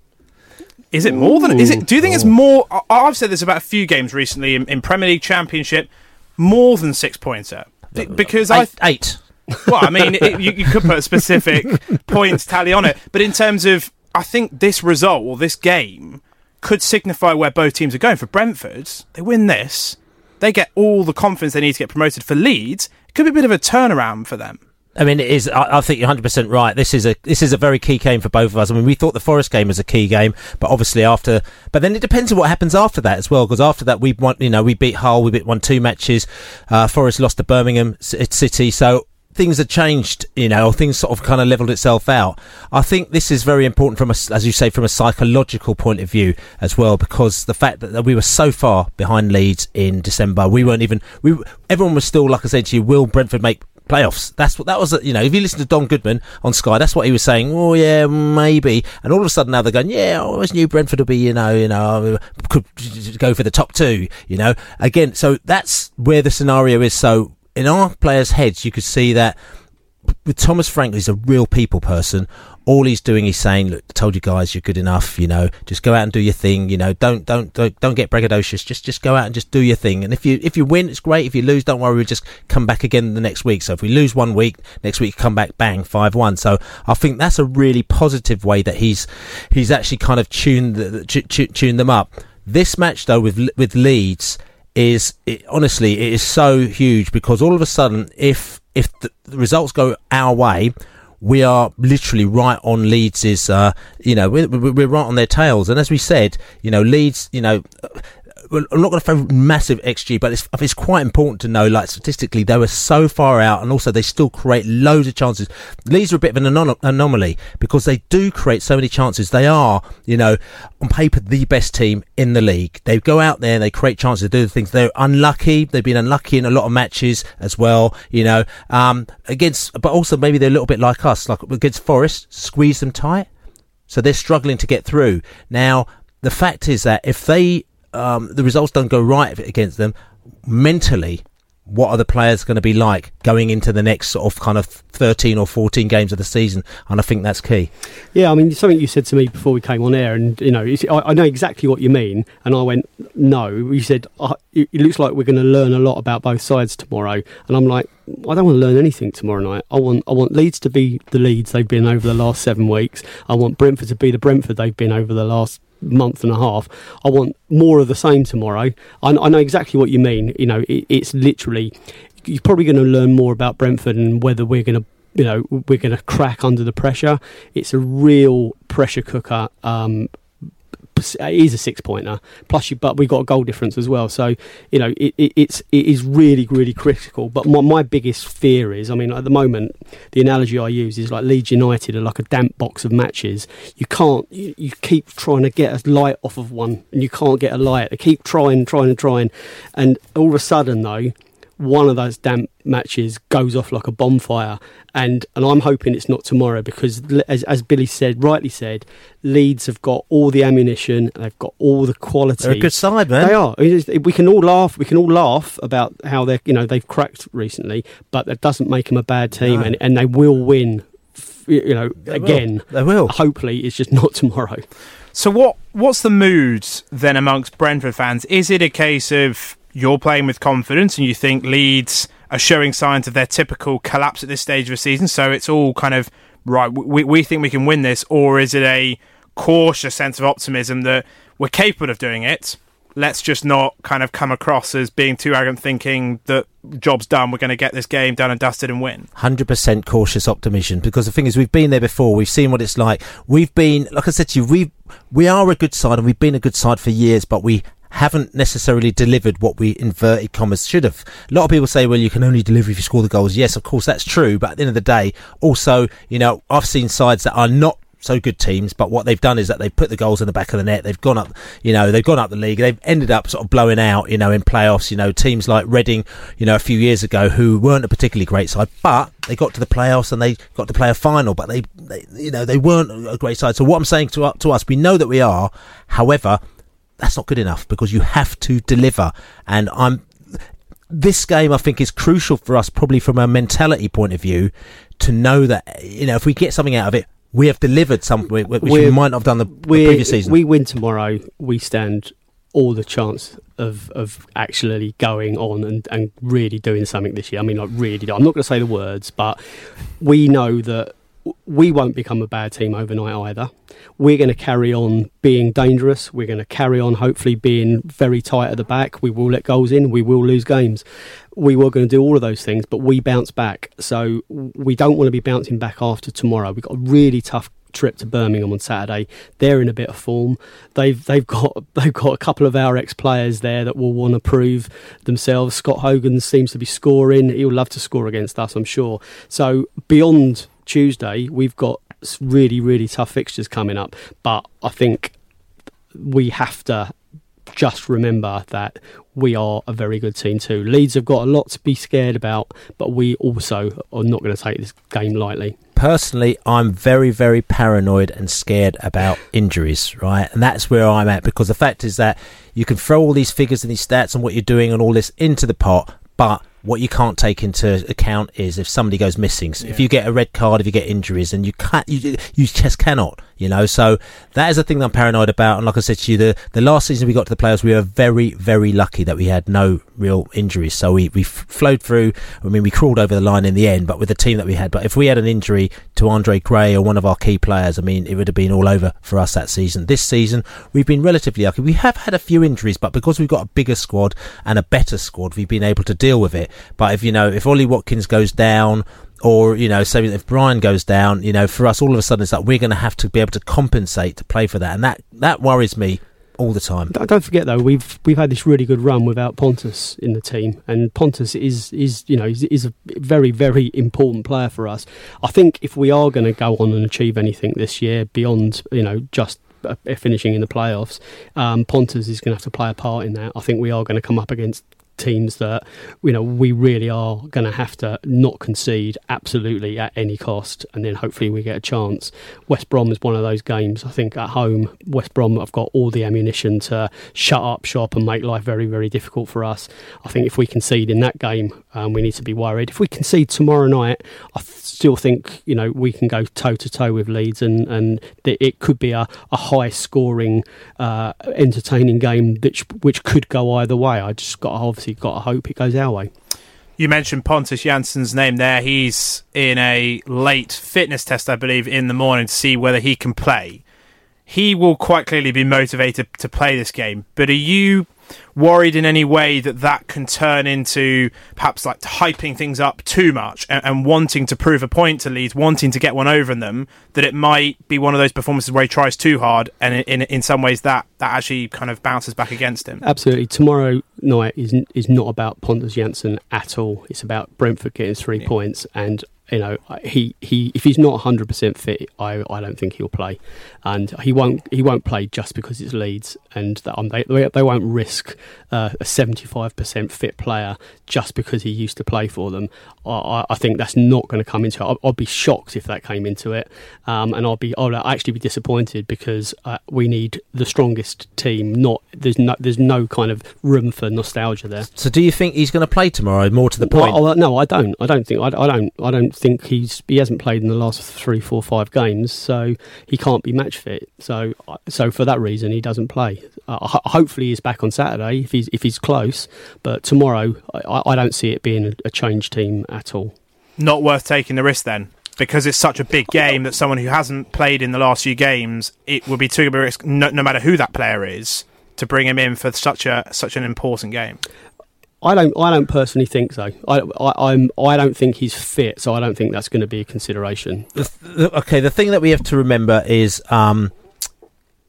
Is it more than? Is it? Do you think it's oh. more? I've said this about a few games recently in, in Premier League Championship. More than six pointer Be- because I eight. eight. well, I mean, it, you, you could put a specific points tally on it, but in terms of, I think this result or this game could signify where both teams are going. For Brentford, they win this, they get all the confidence they need to get promoted. For Leeds, it could be a bit of a turnaround for them. I mean, it is. I, I think you're 100 percent right. This is a this is a very key game for both of us. I mean, we thought the Forest game was a key game, but obviously after, but then it depends on what happens after that as well. Because after that, we won. You know, we beat Hull. We beat won two matches. Uh, Forest lost to Birmingham City. So things had changed, you know, things sort of kind of leveled itself out. I think this is very important from a, as you say, from a psychological point of view as well, because the fact that we were so far behind Leeds in December, we weren't even, we, everyone was still, like I said to you, will Brentford make playoffs. That's what that was. You know, if you listen to Don Goodman on Sky, that's what he was saying. Oh yeah, maybe. And all of a sudden now they're going, yeah, oh, I always knew Brentford would be, you know, you know, could go for the top two. You know, again, so that's where the scenario is. So in our players' heads, you could see that with Thomas Frank, he's a real people person. All he's doing is saying, "Look, I told you guys, you're good enough. You know, just go out and do your thing. You know, don't don't don't, don't get braggadocious. Just just go out and just do your thing. And if you if you win, it's great. If you lose, don't worry. We'll just come back again the next week. So if we lose one week, next week come back, bang, five one. So I think that's a really positive way that he's he's actually kind of tuned the, tuned them up. This match though with with Leeds is it, honestly it is so huge because all of a sudden if if the results go our way we are literally right on Leeds's, uh, you know, we're, we're right on their tails. And as we said, you know, Leeds, you know, I'm not going to throw massive XG, but it's, it's quite important to know, like statistically, they were so far out, and also they still create loads of chances. Leeds are a bit of an anom- anomaly because they do create so many chances. They are, you know, on paper the best team in the league. They go out there they create chances to do the things. They're unlucky. They've been unlucky in a lot of matches as well, you know, um, against, but also maybe they're a little bit like us, like against Forest, squeeze them tight. So they're struggling to get through. Now, the fact is that if they um, the results don't go right against them, mentally, what are the players going to be like going into the next sort of kind of 13 or 14 games of the season? And i think that's key. Yeah i mean something you said to me before we came on air and you know I, I, know exactly what you mean and i went no. You said it, it looks like we're going to learn a lot about both sides tomorrow. And i'm like I don't want to learn anything tomorrow night. I want I want Leeds to be the Leeds they've been over the last seven weeks. I want Brentford to be the Brentford they've been over the last month and a half. I want more of the same tomorrow. I, I know exactly what you mean. You know, it, it's literally you're probably going to learn more about Brentford and whether we're going to you know we're going to crack under the pressure. It's a real pressure cooker um, Uh, it is a six pointer. Plus, you, but we got a goal difference as well. So you know, it, it, it's it is really really critical. But my, my biggest fear is, I mean, at the moment, the analogy I use is like Leeds United are like a damp box of matches. You can't, you, you keep trying to get a light off of one, and you can't get a light. They keep trying, trying, and trying, and all of a sudden though one of those damp matches goes off like a bonfire, and and I'm hoping it's not tomorrow because as, as Billy said, rightly said, Leeds have got all the ammunition, they've got all the quality. They're a good side, man. They are. We can all laugh. We can all laugh about how they are you know they've cracked recently, but that doesn't make them a bad team, no. and and they will win. You know, they again, will. they will. Hopefully, it's just not tomorrow. So what what's the mood then amongst Brentford fans? Is it a case of you're playing with confidence and you think Leeds are showing signs of their typical collapse at this stage of the season. So it's all kind of right. We we think we can win this, or is it a cautious sense of optimism that we're capable of doing it? Let's just not kind of come across as being too arrogant, thinking that job's done. We're going to get this game done and dusted and win. Hundred percent cautious optimism, because the thing is, we've been there before. We've seen what it's like. We've been, like I said to you, we we are a good side, and we've been a good side for years. But we haven't necessarily delivered what we inverted commas should have. A lot of people say, well, you can only deliver if you score the goals. Yes, of course, that's true. But at the end of the day, also, you know, I've seen sides that are not so good teams, but what they've done is that they've put the goals in the back of the net. They've gone up, you know, they've gone up the league. They've ended up sort of blowing out, you know, in playoffs. You know, teams like Reading, you know, a few years ago, who weren't a particularly great side, but they got to the playoffs and they got to play a final. But they, they you know, they weren't a great side. So what I'm saying to to us, we know that we are. However, that's not good enough because you have to deliver. And I'm this game I think is crucial for us, probably from a mentality point of view, to know that you know if we get something out of it, we have delivered something which we might not have done the, the previous season. We win tomorrow, we stand all the chance of of actually going on and, and really doing something this year. I mean, like really. I'm not going to say the words, but we know that we won't become a bad team overnight either. We're going to carry on being dangerous. We're going to carry on, hopefully, being very tight at the back. We will let goals in. We will lose games. We were going to do all of those things, but we bounce back. So we don't want to be bouncing back after tomorrow. We've got a really tough trip to Birmingham on Saturday. They're in a bit of form. They've they've got they've got a couple of our ex players there that will want to prove themselves. Scott Hogan seems to be scoring. He'll love to score against us, I'm sure. So beyond Tuesday, we've got really really tough fixtures coming up. But I think we have to just remember that we are a very good team too. Leeds have got a lot to be scared about, but we also are not going to take this game lightly. Personally, I'm very, very paranoid and scared about injuries, right? And that's where I'm at because the fact is that you can throw all these figures and these stats and what you're doing and all this into the pot, but what you can't take into account is if somebody goes missing. So If you get a red card, if you get injuries, and you can't, you, you just cannot, you know. So that is the thing that I'm paranoid about. And like I said to you, the, the last season we got to the playoffs, we were very, very lucky that we had no real injuries. So we, we flowed through. I mean, we crawled over the line in the end, but with the team that we had. But if we had an injury to Andre Gray or one of our key players, I mean, it would have been all over for us that season. This season, we've been relatively lucky. We have had a few injuries, but because we've got a bigger squad and a better squad, we've been able to deal with it. But if you know, if Ollie Watkins goes down, or you know, say if Bryan goes down, you know, for us all of a sudden it's like we're going to have to be able to compensate to play for that, and that that worries me all the time. Don't forget though, we've we've had this really good run without Pontus in the team, and Pontus is is you know is, is a very very important player for us. I think if we are going to go on and achieve anything this year beyond you know just uh, finishing in the playoffs, um, Pontus is going to have to play a part in that. I think we are going to come up against teams that you know we really are going to have to not concede absolutely at any cost and then hopefully we get a chance. West brom is one of those games i think at home west brom have got all the ammunition to shut up shop and make life very very difficult for us. I think if we concede in that game um, we need to be worried. If we concede tomorrow night i th- still think you know we can go toe to toe with leeds and and that it could be a, a high scoring uh, entertaining game which which could go either way. I just got to obviously got to hope it goes our way. You mentioned Pontus Jansson's name there. He's in a late fitness test, I believe, in the morning to see whether he can play. He will quite clearly be motivated to play this game. But are you worried in any way that that can turn into perhaps like hyping things up too much and, and, wanting to prove a point to Leeds, wanting to get one over on them, that it might be one of those performances where he tries too hard and in, in, in some ways that, that actually kind of bounces back against him? Absolutely. Tomorrow night is, is not about Pontus Jansson at all. It's about Brentford getting three yeah. points and you know, he, he if he's not hundred percent fit, I, I don't think he'll play, and he won't he won't play just because it's Leeds, and that, um, they they won't risk uh, a seventy five percent fit player just because he used to play for them. I, I think that's not going to come into it. I'd, I'd, be shocked if that came into it, um, and I'll be I'll actually be disappointed because uh, we need the strongest team. Not there's no there's no kind of room for nostalgia there. So do you think he's going to play tomorrow? More to the point. Well, no, I don't. I don't think I, I don't I don't think he's he hasn't played in the last three, four, five games, so he can't be match fit. So so for that reason, he doesn't play. Uh, hopefully, he's back on Saturday if he's if he's close. But tomorrow, I, I don't see it being a, a change team at all. Not worth taking the risk then because it's such a big game that someone who hasn't played in the last few games, it would be too big a risk, no, no, matter who that player is, to bring him in for such a such an important game. I don't. I don't personally think so. I, I, I'm. I don't think he's fit, so I don't think that's going to be a consideration. The, the, okay, the thing that we have to remember is um,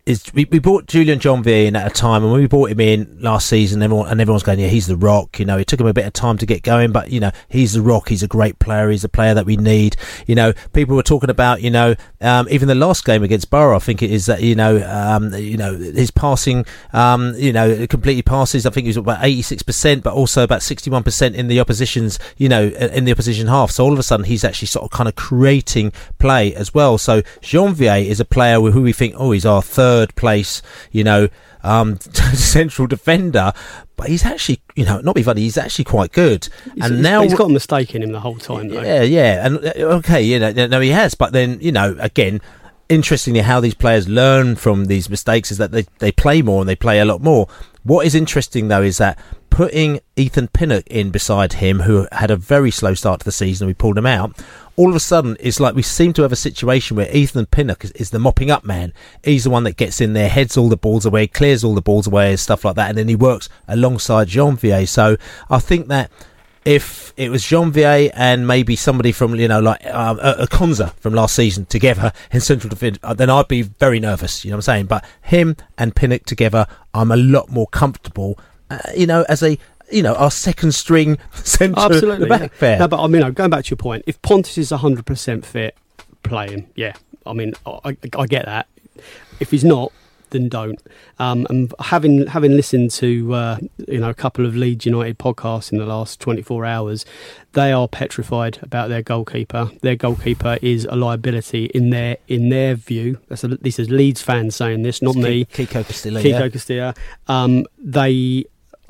is we, we bought Julian Jeanvier in at a time, and when we bought him in last season, everyone and everyone's going, yeah, he's the rock. You know, it took him a bit of time to get going, but you know, he's the rock. He's a great player. He's a player that we need. You know, people were talking about, you know, um, even the last game against Boro, I think it is that you know, um, you know, his passing, um, you know, completely passes. I think he was about eighty six percent, but also about sixty one percent in the opposition's, you know, in the opposition half. So all of a sudden, he's actually sort of kind of creating play as well. So Jeanvier is a player who we think, oh, he's our third third place, you know, um, central defender, but he's actually, you know, not be funny, he's actually quite good. He's, and now he's got a mistake in him the whole time, though. Yeah, yeah, and uh, okay, you know, no, he has, but then you know, again. Interestingly, how these players learn from these mistakes is that they, they play more and they play a lot more. What is interesting though is that putting Ethan Pinnock in beside him, who had a very slow start to the season, we pulled him out all of a sudden it's like we seem to have a situation where Ethan Pinnock is, is, the mopping up man. He's the one that gets in there, heads all the balls away, clears all the balls away, and stuff like that, and then he works alongside Jeanvier. So I think that if it was Jeanvier and maybe somebody from you know like um, a, a Konsa from last season together in central defence, uh, then I'd be very nervous. You know what I'm saying? But him and Pinnock together, I'm a lot more comfortable. Uh, you know, as a you know our second string centre Absolutely. back yeah. there. No, but I mean, going back to your point, if Pontus is 100% fit, play him. Yeah. I mean, I, I, I get that. If he's not, then don't. Um, and having having listened to uh, you know a couple of Leeds United podcasts in the last 24 hours, they are petrified about their goalkeeper. Their goalkeeper is a liability in their in their view. That's a, this is Leeds fans saying this, not It's me. Ki- Kiko Casilla, Kiko yeah. Casilla. Um, they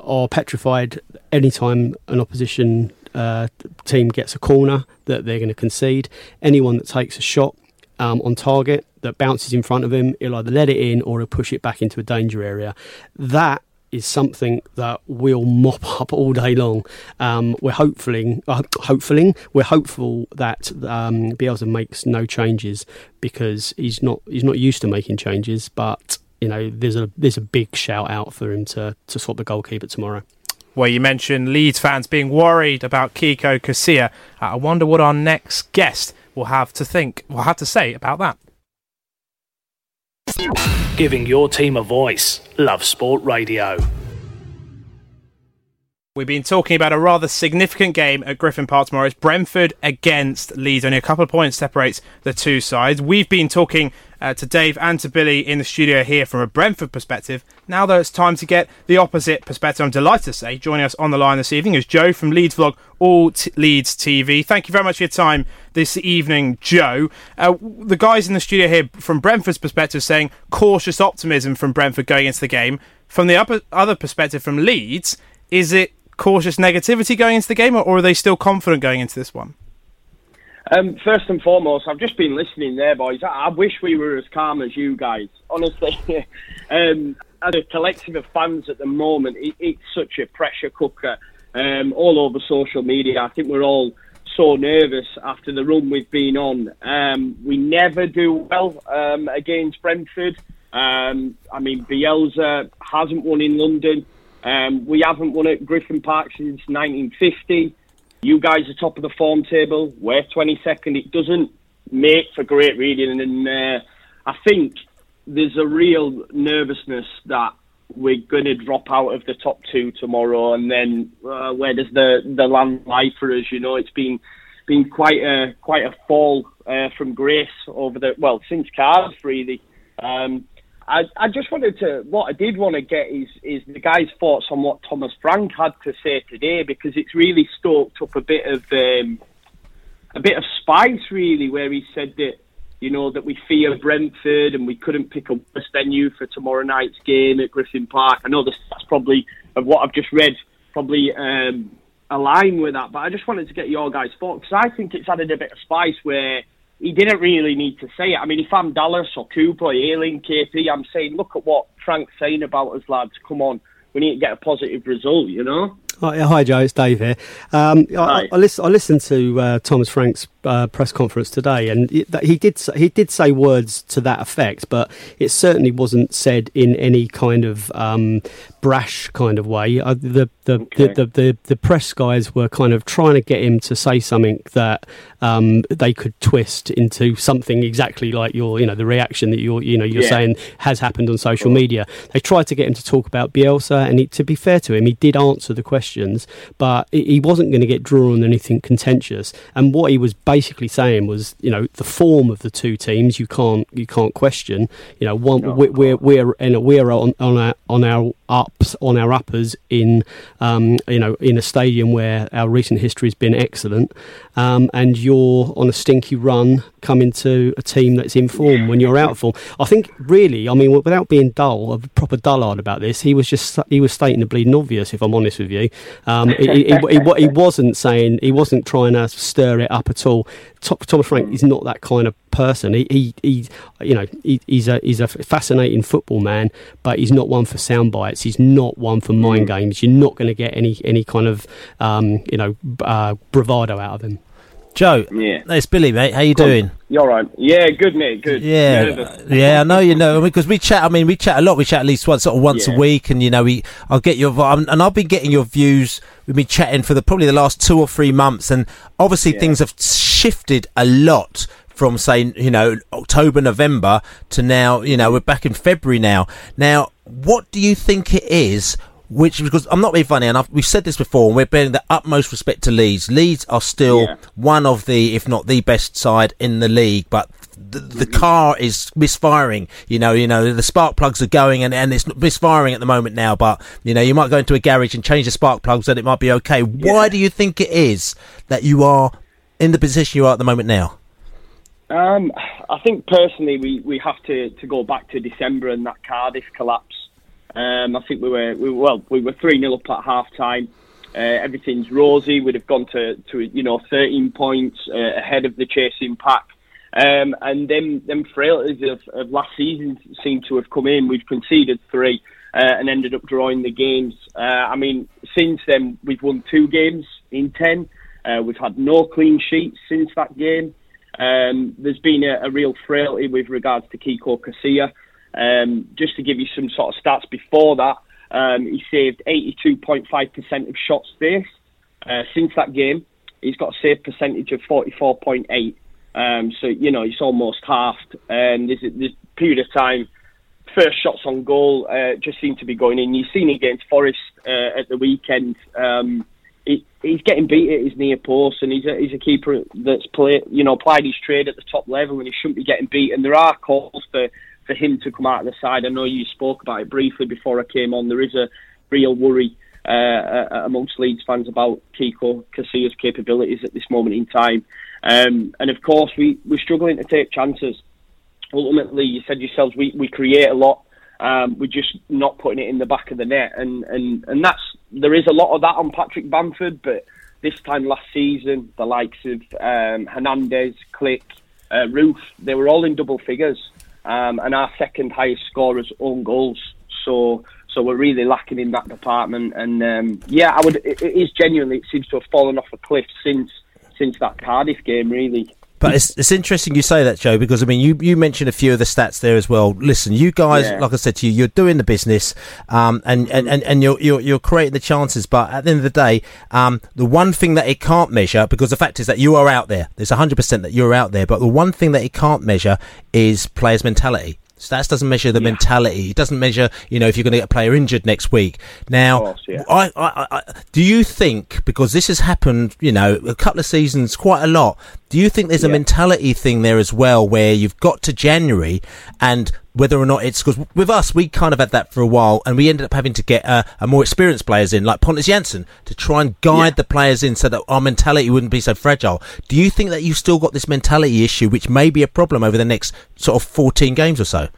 are petrified anytime an opposition uh, team gets a corner that they're going to concede. Anyone that takes a shot um, on target that bounces in front of him, he'll either let it in or he'll push it back into a danger area. That is something that we'll mop up all day long. Um, we're hopefully, uh, hopefully, we're hopeful that um, Bielsa makes no changes because he's not he's not used to making changes. But you know, there's a there's a big shout out for him to to swap the goalkeeper tomorrow. Well, you mentioned Leeds fans being worried about Kiko Casilla. Uh, I wonder what our next guest will have to think, will have to say about that. Giving your team a voice. Lovesport Radio. We've been talking about a rather significant game at Griffin Park tomorrow. It's Brentford against Leeds. Only a couple of points separates the two sides. We've been talking uh, to Dave and to Billy in the studio here from a Brentford perspective. Now, though, it's time to get the opposite perspective. I'm delighted to say joining us on the line this evening is Joe from Leeds Vlog, All T- Leeds TV. Thank you very much for your time this evening, Joe. Uh, the guys in the studio here from Brentford's perspective saying cautious optimism from Brentford going into the game. From the upper, other perspective from Leeds, is it cautious negativity going into the game, or, or are they still confident going into this one? Um, first and foremost, I've just been listening there, boys. I, I wish we were as calm as you guys. Honestly, um, as a collective of fans at the moment, it, it's such a pressure cooker um, all over social media. I think we're all so nervous after the run we've been on. Um, we never do well um, against Brentford. Um, I mean, Bielsa hasn't won in London. Um, we haven't won at Griffin Park since 1950. You guys are top of the form table. We're 22nd. It doesn't make for great reading, and uh, I think there's a real nervousness that we're going to drop out of the top two tomorrow, and then uh, where does the the land lie for us? You know, it's been been quite a quite a fall uh, from grace over the well since Cardiff really. Um, I, I just wanted to what I did want to get is is the guys' thoughts on what Thomas Frank had to say today because it's really stoked up a bit of um, a bit of spice really where he said that you know that we fear Brentford and we couldn't pick a worse venue for tomorrow night's game at Griffin Park. I know this, that's probably of what I've just read probably um, align with that, but I just wanted to get your guys' thoughts because I think it's added a bit of spice where he didn't really need to say it. I mean, if I'm Dallas or Cooper or Ayling, KP, I'm saying, look at what Frank's saying about us, lads. Come on, we need to get a positive result, you know? Hi, hi Joe, it's Dave here. Um, I, I, listen, I listened to uh, Thomas Frank's uh, press conference today, and it, he did say, he did say words to that effect, but it certainly wasn't said in any kind of um, brash kind of way. Uh, the, the, Okay. the, the, the the press guys were kind of trying to get him to say something that um, they could twist into something exactly like your you know the reaction that you're you know you're Yeah. saying has happened on social media. They tried to get him to talk about Bielsa, and he, to be fair to him, he did answer the questions, but he wasn't going to get drawn on anything contentious. And what he was basically saying was, you know, the form of the two teams you can't you can't question. You know, one we, we're we're and we're on on our on our ups on our uppers in um, you know in a stadium where our recent history has been excellent, um, and you're on a stinky run coming into a team that's in form when you're out of form. I think really, I mean, without being dull, a proper dullard about this, he was just he was stating the bleeding obvious. If I'm honest with you, um, he, he, he, he, he wasn't saying he wasn't trying to stir it up at all. Thomas Frank is not that kind of person. He, he, he you know, he, he's a he's a fascinating football man, but he's not one for sound bites. He's not one for mind games. You're not going to get any any kind of um, you know uh, bravado out of him. Joe, Yeah. it's Billy, mate. How you Go on. doing? You all right? Yeah, good, mate. Good. Yeah, Nervous. yeah, I know you know because we chat. I mean, we chat a lot. We chat at least once, sort of once Yeah. a week, and you know, we I'll get your and I've been getting your views. We've been chatting for the probably the last two or three months, and obviously things have shifted a lot from say you know October, November to now. You know, we're back in February now. Now, what do you think it is? Which because I'm not being funny, and I've, we've said this before, and we're bearing the utmost respect to Leeds. Leeds are still Yeah. one of the, if not the best side in the league, but the, the car is misfiring. You know, you know the spark plugs are going, and, and it's misfiring at the moment now. But you know, you might go into a garage and change the spark plugs, and it might be okay. Why do you think it is that you are in the position you are at the moment now? Um, I think personally, we, we have to, to go back to December and that Cardiff collapse. Um, I think we were, we well, we were three 0 up at half time. Uh, everything's rosy. We'd have gone to, to you know 13 points uh, ahead of the chasing pack. Um, and them them frailties of, of last season seem to have come in. We've conceded three uh, and ended up drawing the games. Uh, I mean, since then we've won two games in ten. Uh, we've had no clean sheets since that game. Um, there's been a, a real frailty with regards to Kiko Casilla. Um, just to give you some sort of stats before that, um, he saved 82.5% of shots faced. Uh, since that game, he's got a save percentage of 44.8. Um, so, you know, it's almost halved. And there's a, there's a period of time, first shots on goal uh, just seem to be going in. You've seen against Forest uh, at the weekend. Um, he, he's getting beat at his near post, and he's a, he's a keeper that's played, you know, applied his trade at the top level, and he shouldn't be getting beat. And there are calls for, for him to come out of the side. I know you spoke about it briefly before I came on. There is a real worry uh, uh, amongst Leeds fans about Kiko Casilla's capabilities at this moment in time. Um, and of course, we, we're struggling to take chances. Ultimately, you said yourselves, we, we create a lot. Um, we're just not putting it in the back of the net, and, and, and that's there is a lot of that on Patrick Bamford. But this time last season, the likes of um, Hernandez, Klich, uh, Roofe, they were all in double figures, um, and our second highest scorers own goals. So so we're really lacking in that department. And um, yeah, I would. It, it is genuinely. It seems to have fallen off a cliff since since that Cardiff game, really. But it's, it's interesting you say that, Joe, because I mean, you, you mentioned a few of the stats there as well. Listen, you guys, Yeah. like I said to you, you're doing the business, um, and, and, and, and you're, you're, you're creating the chances. But at the end of the day, um, the one thing that it can't measure, because the fact is that you are out there, there's 100% that you're out there, but the one thing that it can't measure is players' mentality. Stats doesn't measure the mentality. It doesn't measure, you know, if you're going to get a player injured next week. Now, I, I, I, I- do you think because this has happened, you know, a couple of seasons, quite a lot? Do you think there's a mentality thing there as well, where you've got to January and whether or not it's because with us we kind of had that for a while, and we ended up having to get uh, a more experienced players in, like Pontus Jansson, to try and guide the players in so that our mentality wouldn't be so fragile. Do you think that you've still got this mentality issue, which may be a problem over the next sort of 14 games or so?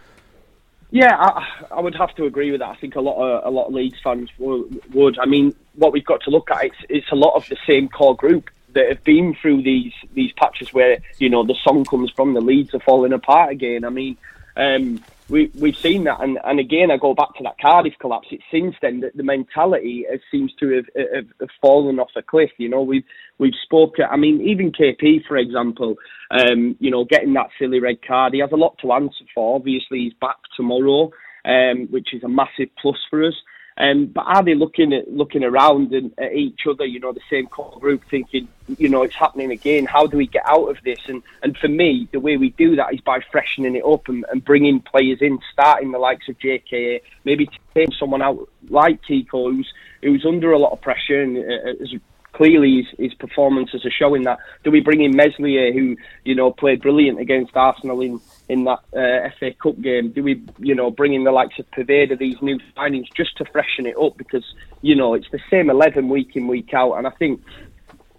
Yeah, I, I would have to agree with that. I think a lot of a lot of Leeds fans would. would. I mean, what we've got to look at it's it's a lot of the same core group that have been through these these patches where you know the song comes from the Leeds are falling apart again. I mean, um, we we've seen that, and, and again I go back to that Cardiff collapse. It's since then that the mentality has, seems to have, have, have fallen off a cliff. You know, we've we've spoken. I mean, even KP for example, um, you know, getting that silly red card, he has a lot to answer for. Obviously, he's back tomorrow, um, which is a massive plus for us. Um, but are they looking at looking around and at each other, you know, the same core group, thinking, you know, it's happening again. How do we get out of this? And and for me, the way we do that is by freshening it up and, and bringing players in, starting the likes of JK, maybe taking someone out like Kiko, who's who's under a lot of pressure and uh, is clearly his, his performances are showing that. Do we bring in Meslier, who you know played brilliant against Arsenal in in that uh, FA Cup game? Do we you know bring in the likes of Poveda, these new signings, just to freshen it up because you know it's the same eleven week in week out, and I think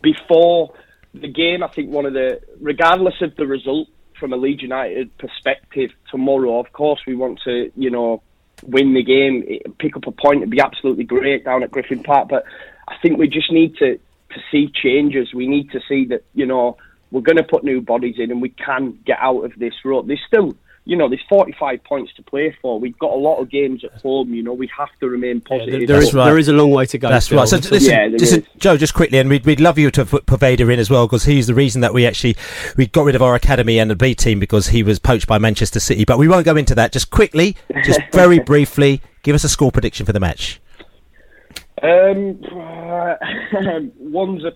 before the game, I think one of the regardless of the result from a Leeds United perspective tomorrow, of course we want to you know win the game, pick up a point, it'd be absolutely great down at Griffin Park. But I think we just need to to see changes. We need to see that you know we're going to put new bodies in and we can get out of this rut. There's still you know, there's 45 points to play for. We've got a lot of games at home. You know, we have to remain positive. there is there is a long way to go. That's still. right. So So- listen, Yeah, listen. Joe, just quickly, and we'd, we'd love you to put Poveda in as well because he's the reason that we actually we got rid of our academy and the B team because he was poached by Manchester City. But we won't go into that. Just quickly, just very briefly, give us a score prediction for the match. Um, one's a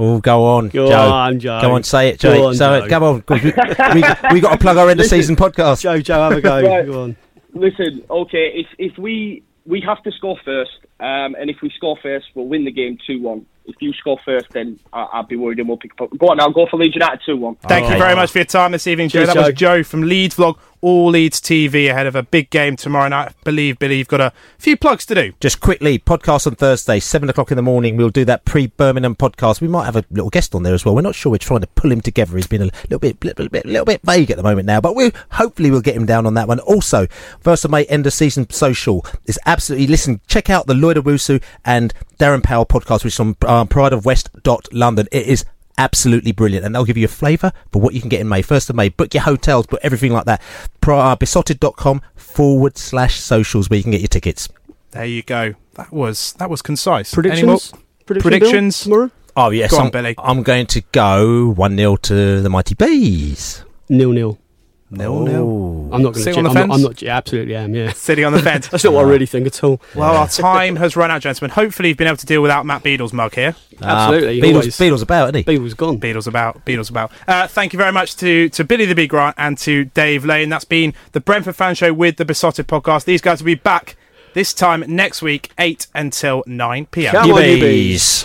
Oh, go on, Go Joe. on, Joe. Go on, say it, Go Joe. on, Say it. Joe. Come on, 'cause we, we, we got to plug our end of Listen. season podcast. Joe, Joe, have a go. Right. Go on. Listen, okay, if if we we have to score first, um, and if we score first, we'll win the game two one. If you score first, then I, I'd be worried, and we'll pick up. Go on now, go for Leeds United two one. Thank you very much for your time this evening, Joe. Cheers, that was Joe. Joe from Leeds Vlog, All Leeds TV, ahead of a big game tomorrow night. I believe, Billy, you've got a few plugs to do. Just quickly, podcast on Thursday, seven o'clock in the morning. We'll do that pre-Birmingham podcast. We might have a little guest on there as well. We're not sure. We're trying to pull him together. He's been a little bit, little bit, little bit vague at the moment now, but we hopefully we'll get him down on that one. Also, first of May end of season social is absolutely. Listen, check out the Lloyd Owusu and Darren Powell podcast, which is on uh, Pride of West dot London. It is absolutely brilliant and they'll give you a flavour for what you can get in May. First of May, book your hotels, book everything like that. Pro, uh, beesotted.com forward slash socials where you can get your tickets. There you go. That was that was concise. Predictions? Any more? Prediction, Predictions? tomorrow? Oh yes, Go on, I'm, Billy. I'm going to go one 0 to the mighty bees. Nil nil. Nil no. I'm not going to. Sitting on the I'm, fence? not, I'm not. Yeah, absolutely am. Yeah. Sitting on the fence. That's not what I really think at all. Well, our time has run out, gentlemen. Hopefully, you've been able to deal without Matt Beadle's mug here. Absolutely, Uh, Beatles, always. Beadle's about, isn't he? Beatles gone. Beadle's about. Beadle's about. Uh, thank you very much to, to Billy the Big Grant and to Dave Lane. That's been the Brentford Fan Show with the Beesotted podcast. These guys will be back this time next week, 8 until 9 pm. Come on, you bees.